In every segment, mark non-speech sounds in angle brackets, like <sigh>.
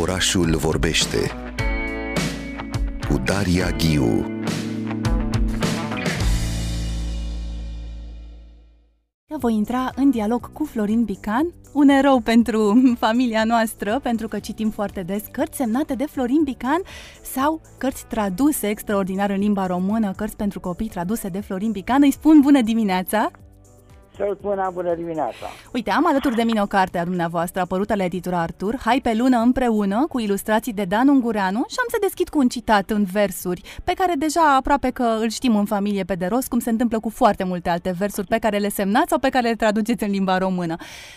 Orașul vorbește cu Daria Ghiu. Voi intra în dialog cu Florin Bican, un erou pentru <laughs> familia noastră, pentru că citim foarte des cărți semnate de Florin Bican sau cărți traduse extraordinar în limba română, cărți pentru copii traduse de Florin Bican. Îi spun bună dimineața! Să-l spună bună dimineața! Uite, am alături de mine o carte a dumneavoastră, apărută la editura Artur, Hai pe lună împreună, cu ilustrații de Dan Ungureanu și am să deschid cu un citat în versuri, pe care deja aproape că îl știm în familie pe de rost, cum se întâmplă cu foarte multe alte versuri pe care le semnați sau pe care le traduceți în limba română.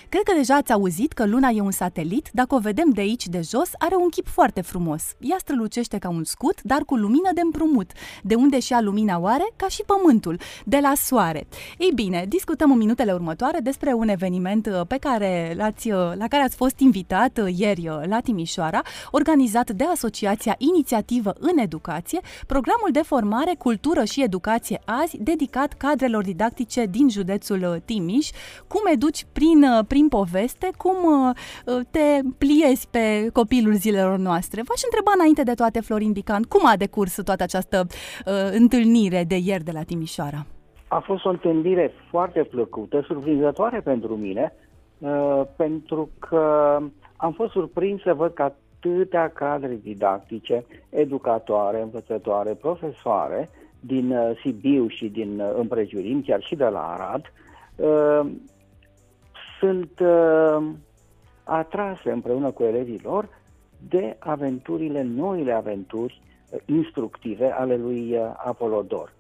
Cred că deja ați auzit că luna e un satelit, dacă o vedem de aici, de jos, are un chip foarte frumos. Ea strălucește ca un scut, dar cu lumină de împrumut. De unde și a lumina oare? Ca și pământul, de la soare. Ei bine, discutăm un minutele următoare despre un eveniment uh, pe care l-ați, uh, la care ați fost invitat uh, ieri la Timișoara, organizat de Asociația Inițiativă în Educație, programul de formare, cultură și educație azi, dedicat cadrelor didactice din județul Timiș. Cum educi prin, prin poveste, cum te pliezi pe copilul zilelor noastre. V-aș întreba înainte de toate, Florin Bican, cum a decurs toată această uh, întâlnire de ieri de la Timișoara? A fost o întâlnire foarte plăcută, surprinzătoare pentru mine, uh, pentru că am fost surprins să văd că atâtea cadre didactice, educatoare, învățătoare, profesoare din uh, Sibiu și din uh, împrejurim, chiar și de la Arad, sunt atrase împreună cu elevii lor de aventurile, noile aventuri instructive ale lui Apolodor.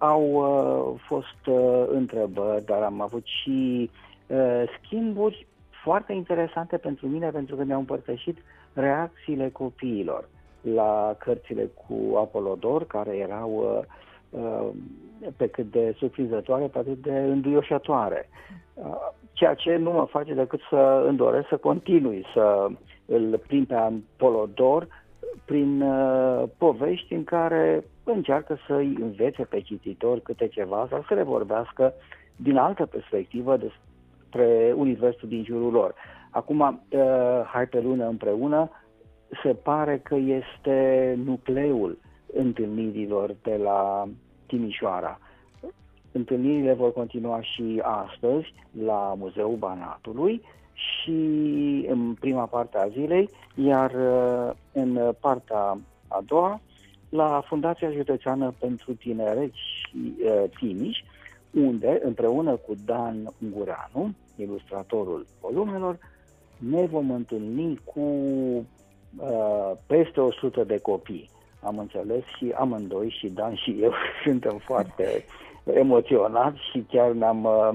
Au uh, fost uh, întrebări, dar am avut și uh, schimburi foarte interesante pentru mine, pentru că mi-au împărtășit reacțiile copiilor la cărțile cu Apolodor, care erau uh, uh, pe cât de surprinzătoare, pe atât de înduioșătoare. Uh, ceea ce nu mă face decât să îmi doresc să continui să îl prim pe Apolodor prin uh, povești în care încearcă să-i învețe pe cititor câte ceva sau să le vorbească din altă perspectivă despre universul din jurul lor. Acum, uh, hai pe lună împreună, se pare că este nucleul întâlnirilor de la Timișoara. Întâlnirile vor continua și astăzi la Muzeul Banatului și în prima parte a zilei, iar uh, în partea a doua la Fundația Județeană pentru Tineret și uh, Timiș, unde, împreună cu Dan Ungureanu, ilustratorul volumelor, ne vom întâlni cu uh, peste 100 de copii. Am înțeles și amândoi, și Dan și eu, <laughs> suntem foarte emoționați și chiar ne-am uh,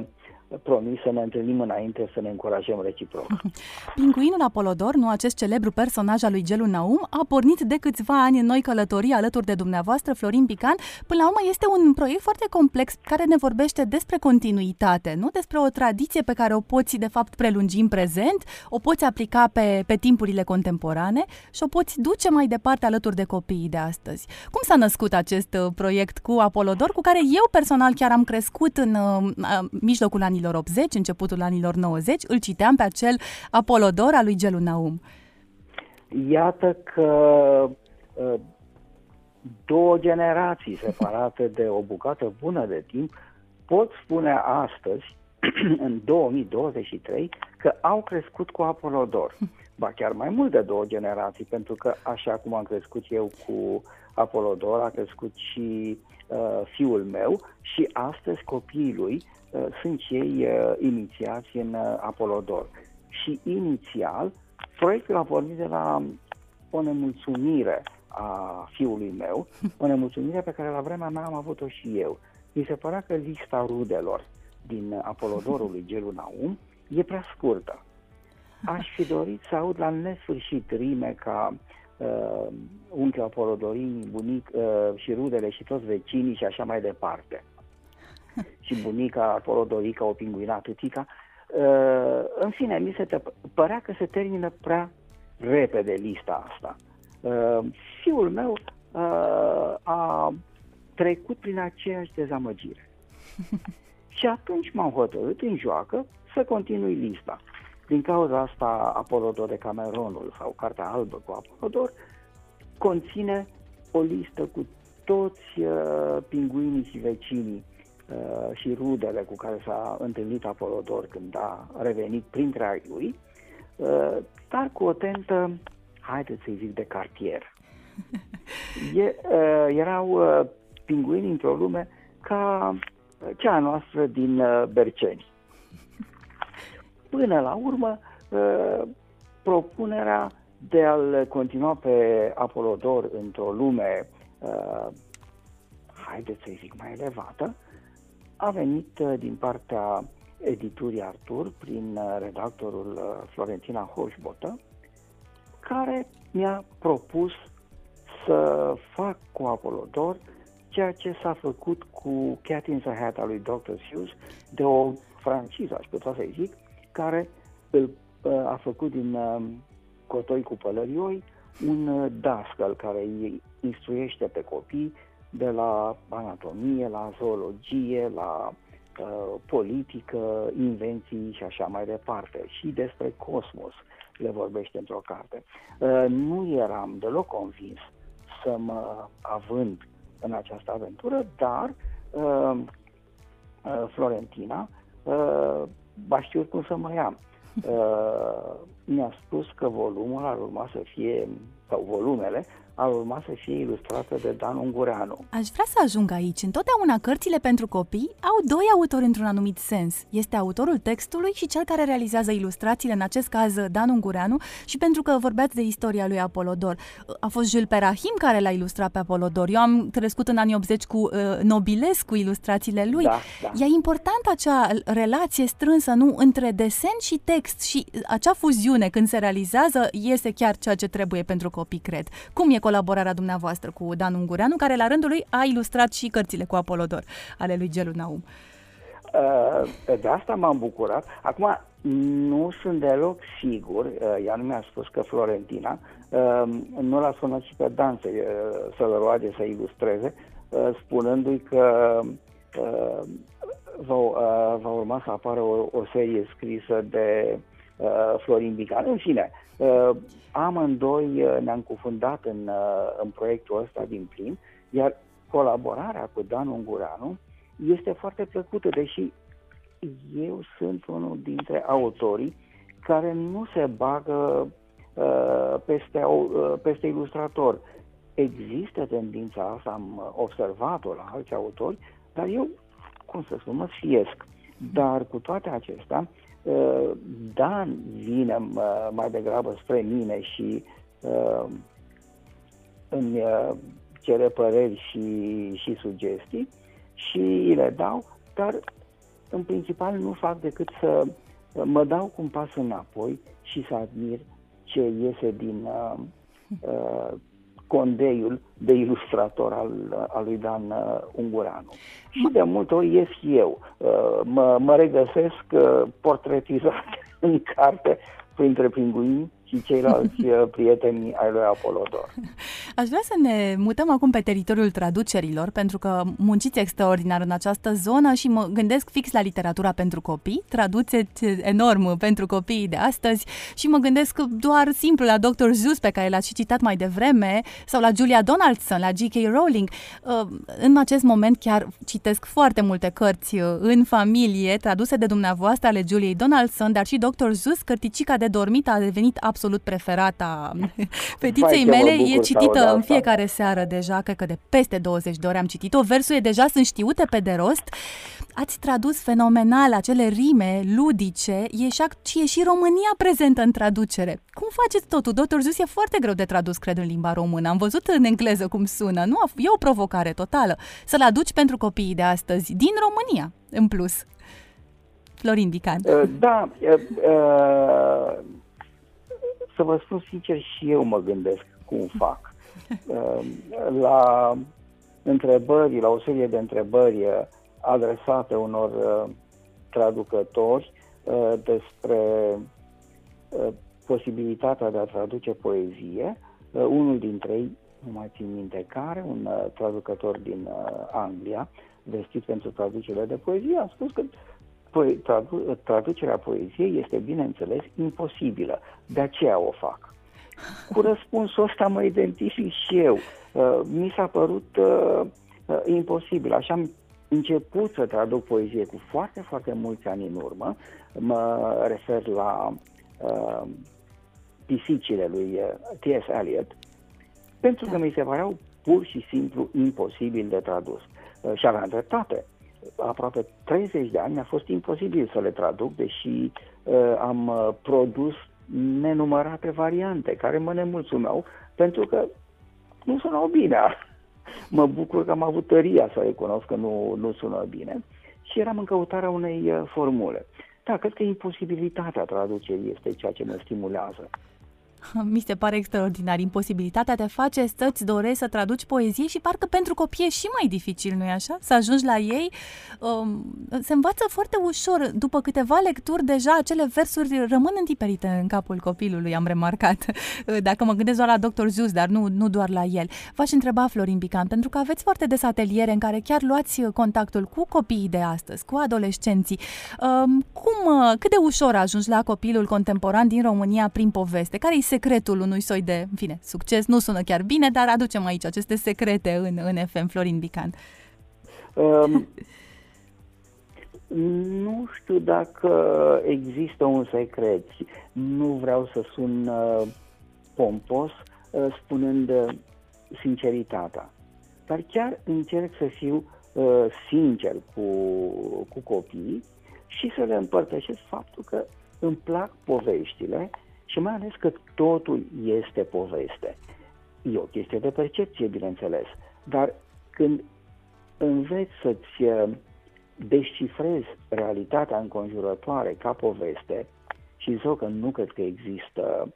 promis să ne întâlnim înainte să ne încurajăm reciproc. <laughs> Pinguinul Apolodor, nu acest celebru personaj al lui Gelu Naum, a pornit de câțiva ani în noi călătorii alături de dumneavoastră, Florin Pican. Până la urmă este un proiect foarte complex care ne vorbește despre continuitate, nu despre o tradiție pe care o poți de fapt prelungi în prezent, o poți aplica pe, pe timpurile contemporane și o poți duce mai departe alături de copiii de astăzi. Cum s-a născut acest uh, proiect cu Apolodor, cu care eu personal chiar am crescut în uh, mijlocul anilor anilor 80, începutul anilor 90, îl citeam pe acel Apolodor al lui Gelu Naum. Iată că uh, două generații separate de o bucată bună de timp pot spune astăzi, <clears throat> în 2023, că au crescut cu Apolodor. <laughs> Ba chiar mai mult de două generații, pentru că așa cum am crescut eu cu Apolodor, a crescut și uh, fiul meu și astăzi copiii lui Uh, sunt cei uh, inițiați în uh, Apolodor. Și inițial, proiectul a pornit de la o nemulțumire a fiului meu, <laughs> o nemulțumire pe care la vremea mea am avut-o și eu. Mi se părea că lista rudelor din Apolodorul lui <laughs> Gelu Naum e prea scurtă. Aș fi dorit să aud la nesfârșit rime ca uh, unchiul Apolodorii, bunic uh, și rudele și toți vecinii și așa mai departe și bunica, acolo Dorica, o pinguina, tătica. Uh, în fine, mi se părea că se termină prea repede lista asta. Uh, fiul meu uh, a trecut prin aceeași dezamăgire. <laughs> și atunci m-am hotărât în joacă să continui lista. Din cauza asta, Apolodor de Cameronul sau Cartea Albă cu Apolodor conține o listă cu toți uh, pinguinii și vecinii uh, și rudele cu care s-a întâlnit Apolodor când a revenit printre ai lui, uh, dar cu o tentă, haideți să-i zic, de cartier. <laughs> E, uh, erau uh, pinguini într-o lume ca cea noastră din uh, Berceni. Până la urmă, uh, propunerea de a-l continua pe Apolodor într-o lume, uh, haideți să-i zic, mai elevată, a venit uh, din partea editurii Artur prin uh, redactorul uh, Florentina Hoșbotă, care mi-a propus să fac cu Apolodor ceea ce s-a făcut cu Cat in the Hat al lui Dr. Hughes de o franciză, aș putea să-i zic, care îl uh, a făcut din uh, cotoi cu pălărioi un uh, dascăl care îi instruiește pe copii de la anatomie, la zoologie, la uh, politică, invenții și așa mai departe. Și despre cosmos le vorbește într-o carte. Uh, nu eram deloc convins să mă având în această aventură, dar uh, uh, Florentina uh, a știut cum să mă ia. <laughs> Uh, mi-a spus că volumul ar urma să fie, sau volumele, ar urma să fie ilustrată de Dan Ungureanu. Aș vrea să ajung aici. Întotdeauna cărțile pentru copii au doi autori într-un anumit sens. Este autorul textului și cel care realizează ilustrațiile, în acest caz Dan Ungureanu, și pentru că vorbeați de istoria lui Apolodor. A fost Jules Perahim care l-a ilustrat pe Apolodor. Eu am crescut în anii 80 cu uh, Nobilescu cu ilustrațiile lui. Da, da. E importantă acea relație strânsă, nu, între desen și text și acea fuziune când se realizează iese chiar ceea ce trebuie pentru copii, cred. Cum e colaborarea dumneavoastră cu Dan Ungureanu, care la rândul lui a ilustrat și cărțile cu Apolodor ale lui Gelu Naum. Uh, de asta m-am bucurat. Acum, nu sunt deloc sigur, uh, ea nu mi-a spus că Florentina, uh, nu l-a sunat și pe Dan să, să-l roage să ilustreze, spunându-i că va, va urma să apară o, o serie scrisă de Florin Bican. În fine, Uh, amândoi uh, ne-am cufundat în, uh, în proiectul ăsta din plin, iar colaborarea cu Dan Ungureanu este foarte plăcută, deși eu sunt unul dintre autorii care nu se bagă uh, peste, uh, peste ilustrator. Există tendința asta, am observat-o la alți autori, dar eu, cum să spun, mă fiesc. Dar cu toate acestea, Uh, Dan vine uh, mai degrabă spre mine și uh, îmi cere păreri și, și sugestii și le dau, dar în principal nu fac decât să mă dau cu un pas înapoi și să admir ce iese din uh, uh, condeiul de ilustrator al, al lui Dan uh, Ungureanu. Și de multe ori ies eu, uh, mă, mă regăsesc uh, portretizat <laughs> în carte printre pinguini și ceilalți uh, prieteni ai lui Apolodor. <laughs> Aș vrea să ne mutăm acum pe teritoriul traducerilor, pentru că munciți extraordinar în această zonă și mă gândesc fix la literatura pentru copii, traduceți enorm pentru copiii de astăzi și mă gândesc doar simplu la Dr. Zeus pe care l-ați citat mai devreme sau la Julia Donaldson, la G.K. Rowling. Uh, în acest moment chiar citesc foarte multe cărți uh, în familie traduse de dumneavoastră ale Juliei Donaldson, dar și Dr. Zeus, cărticica de dormit a devenit absolut preferata <laughs> fetiței mele. E citită în fiecare seară deja, cred că de peste 20 de ori am citit-o. Versurile deja sunt știute pe de rost. Ați tradus fenomenal acele rime ludice e și, e și România prezentă în traducere. Cum faceți totul? Doctor Zeus e foarte greu de tradus, cred, în limba română. Am văzut în engleză cum sună. Nu, e o provocare totală. Să-l aduci pentru copiii de astăzi, din România, în plus. Florin Dican. Da, uh, să vă spun sincer, și eu mă gândesc cum fac. Ehm, la întrebări, la o serie de întrebări eh, adresate unor eh, traducători eh, despre posibilitatea de a traduce poezie, unul dintre ei, nu mai țin minte care, un traducător din Anglia, vestit pentru traducerile de poezie, a spus că tradu- traducerea poeziei este, bineînțeles, imposibilă. De aceea o fac. Cu răspunsul ăsta mă identific și eu. Uh, mi s-a părut uh, uh, imposibil. Așa am început să traduc poezie cu foarte, foarte mulți ani în urmă. Mă refer la uh, pisicile lui uh, T.S. Eliot, pentru că mi se păreau pur și simplu imposibil de tradus. Uh, și aveam dreptate. Aproape 30 de ani mi-a fost imposibil să le traduc, deși uh, am uh, produs nenumărate variante care mă nemulțumeau pentru că nu sunau bine. Mă bucur că am avut tăria să recunosc că nu, nu sună bine și eram în căutarea unei uh, formule. Da, cred că imposibilitatea traducerii este ceea ce mă stimulează. <laughs> Mi se pare extraordinar. Imposibilitatea te face să-ți dorești să traduci poezie și parcă pentru copii e și mai dificil, nu-i așa? Să ajungi la ei. Um, se învață foarte ușor. După câteva lecturi, deja acele versuri rămân întiperite în capul copilului, am remarcat. <laughs> Dacă mă gândesc doar la Dr. Zeus, dar nu, nu doar la el. V-aș întreba, Florin Bican, pentru că aveți foarte des ateliere în care chiar luați contactul cu copiii de astăzi, cu adolescenții. Um, cum, cât de ușor ajungi la copilul contemporan din România prin poveste? Care-i secretul unui soi de, în fine, succes, nu sună chiar bine, dar aducem aici aceste secrete în, în FM, Florin Bican. Um, nu știu dacă există un secret. Nu vreau să sun uh, pompos uh, spunând uh, sinceritatea. Dar chiar încerc să fiu uh, sincer cu, cu copiii și să le împărtășesc faptul că îmi plac poveștile și mai ales că totul este poveste. E o chestie de percepție, bineînțeles, dar când înveți să-ți uh, descifrezi realitatea înconjurătoare ca poveste, și zic că nu cred că există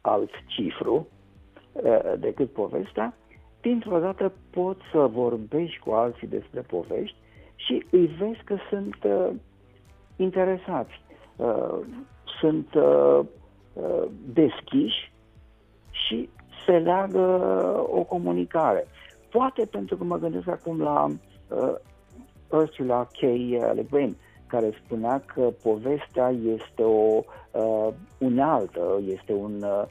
alt cifru uh, decât povestea, dintr-o dată poți să vorbești cu alții despre povești și îi vezi că sunt uh, interesați, uh, sunt uh, Uh, deschiși și se leagă o comunicare. Poate pentru că mă gândesc acum la uh, Ursula K. Le Guin, care spunea că povestea este o uh, unealtă, este un uh,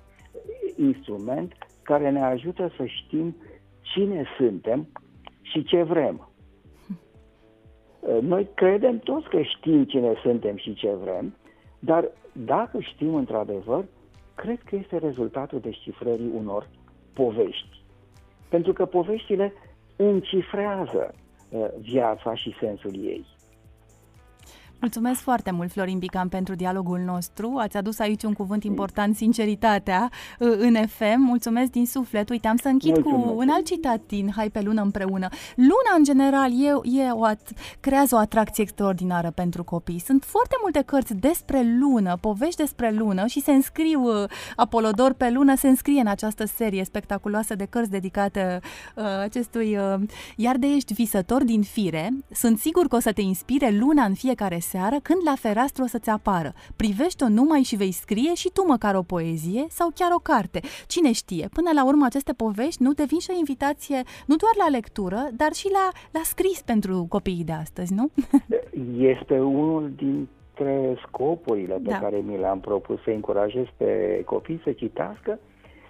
instrument care ne ajută să știm cine suntem și ce vrem. <laughs> Uh, noi credem toți că știm cine suntem și ce vrem, dar dacă știm într-adevăr, cred că este rezultatul descifrării unor povești. Pentru că poveștile încifrează uh, viața și sensul ei. Mulțumesc foarte mult, Florin Bican, pentru dialogul nostru. Ați adus aici un cuvânt important, sinceritatea, uh, în FM. Mulțumesc din suflet. Uite, am să închid Mulțumesc. cu un alt citat din Hai pe lună împreună. Luna, în general, e, e o at- creează o atracție extraordinară pentru copii. Sunt foarte multe cărți despre lună, povești despre lună și se înscriu, uh, Apolodor pe lună se înscrie în această serie spectaculoasă de cărți dedicate uh, acestui... Uh, iar de ești visător din fire, sunt sigur că o să te inspire luna în fiecare seară când la fereastră o să-ți apară. Privește-o numai și vei scrie și tu măcar o poezie sau chiar o carte. Cine știe, până la urmă aceste povești nu devin și o invitație nu doar la lectură, dar și la, la scris pentru copiii de astăzi, nu? <laughs> Este unul dintre scopurile pe da. care mi le-am propus să încurajez pe copii să citească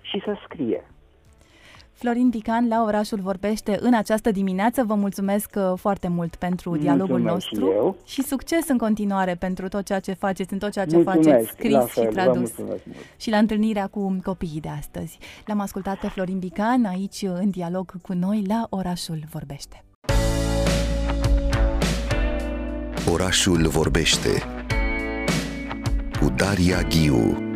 și să scrie. Florin Pican la Orașul Vorbește în această dimineață. Vă mulțumesc uh, foarte mult pentru dialogul mulțumesc nostru și, eu. și succes în continuare pentru tot ceea ce faceți, în tot ceea ce mulțumesc, faceți scris fel, și tradus. Și la întâlnirea cu copiii de astăzi. L-am ascultat pe Florin Bican aici în dialog cu noi la Orașul Vorbește. Orașul Vorbește cu Daria Ghiu